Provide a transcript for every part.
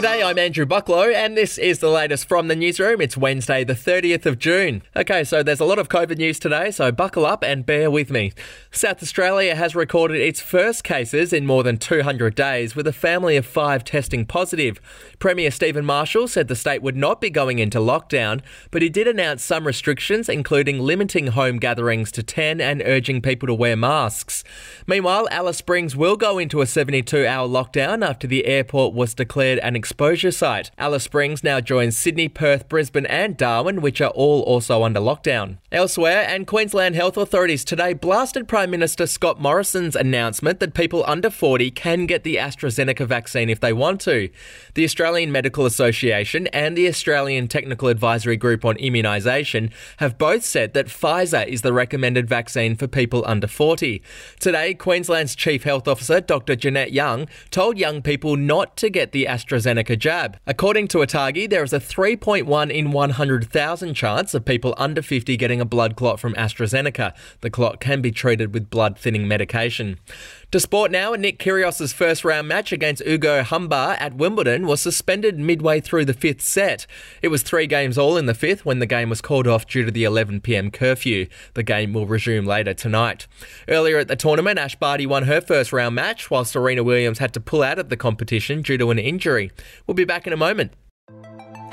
G'day, I'm Andrew Bucklow, and this is the latest from the newsroom. It's Wednesday, the 30th of June. Okay, so there's a lot of COVID news today, so buckle up and bear with me. South Australia has recorded its first cases in more than 200 days, with a family of five testing positive. Premier Stephen Marshall said the state would not be going into lockdown, but he did announce some restrictions, including limiting home gatherings to 10 and urging people to wear masks. Meanwhile, Alice Springs will go into a 72 hour lockdown after the airport was declared an exposure site. Alice Springs now joins Sydney, Perth, Brisbane, and Darwin, which are all also under lockdown. Elsewhere, and Queensland health authorities today blasted Prime Minister Scott Morrison's announcement that people under 40 can get the AstraZeneca vaccine if they want to. The Australian Medical Association and the Australian Technical Advisory Group on Immunisation have both said that Pfizer is the recommended vaccine for people under 40. Today, Queensland's Chief Health Officer, Dr. Jeanette Young, told young people not to get the AstraZeneca AstraZeneca jab. According to ATAGI, there is a 3.1 in 100,000 chance of people under 50 getting a blood clot from AstraZeneca. The clot can be treated with blood thinning medication. To sport now, Nick Kyrgios' first round match against Ugo Humbert at Wimbledon was suspended midway through the fifth set. It was three games all in the fifth when the game was called off due to the 11pm curfew. The game will resume later tonight. Earlier at the tournament, Ash Barty won her first round match while Serena Williams had to pull out of the competition due to an injury. We'll be back in a moment.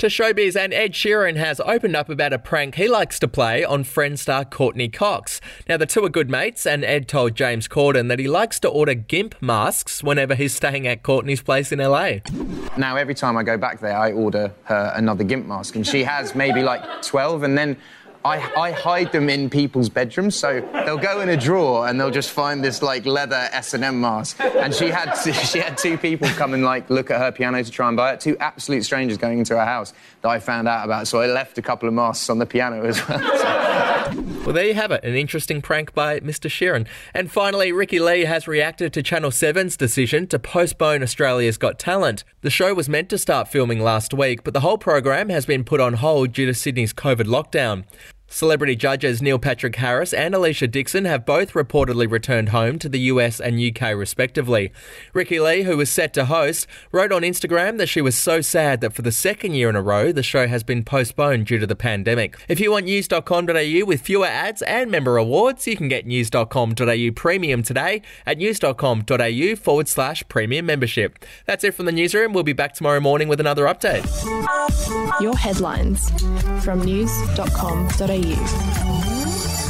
to showbiz, and Ed Sheeran has opened up about a prank he likes to play on friend star Courteney Cox. Now, the two are good mates, and Ed told James Corden that he likes to order GIMP masks whenever he's staying at Courteney's place in LA. Now, every time I go back there, I order her another GIMP mask, and she has maybe like 12, and then I, I, hide them in people's bedrooms, so they'll go in a drawer and they'll just find this like leather S and M mask. And she had she had two people come and like look at her piano to try and buy it. Two absolute strangers going into her house that I found out about. So I left a couple of masks on the piano as well. well, there you have it. An interesting prank by Mr. Sheeran. And finally, Ricki Lee has reacted to Channel 7's decision to postpone Australia's Got Talent. The show was meant to start filming last week, but the whole program has been put on hold due to Sydney's COVID lockdown. Celebrity judges Neil Patrick Harris and Alesha Dixon have both reportedly returned home to the US and UK respectively. Ricki Lee, who was set to host, wrote on Instagram that she was so sad that for the second year in a row the show has been postponed due to the pandemic. If you want news.com.au with fewer ads and member rewards, you can get news.com.au premium today at news.com.au forward slash premium membership. That's it from the newsroom. We'll be back tomorrow morning with another update. Your headlines from news.com.au. You.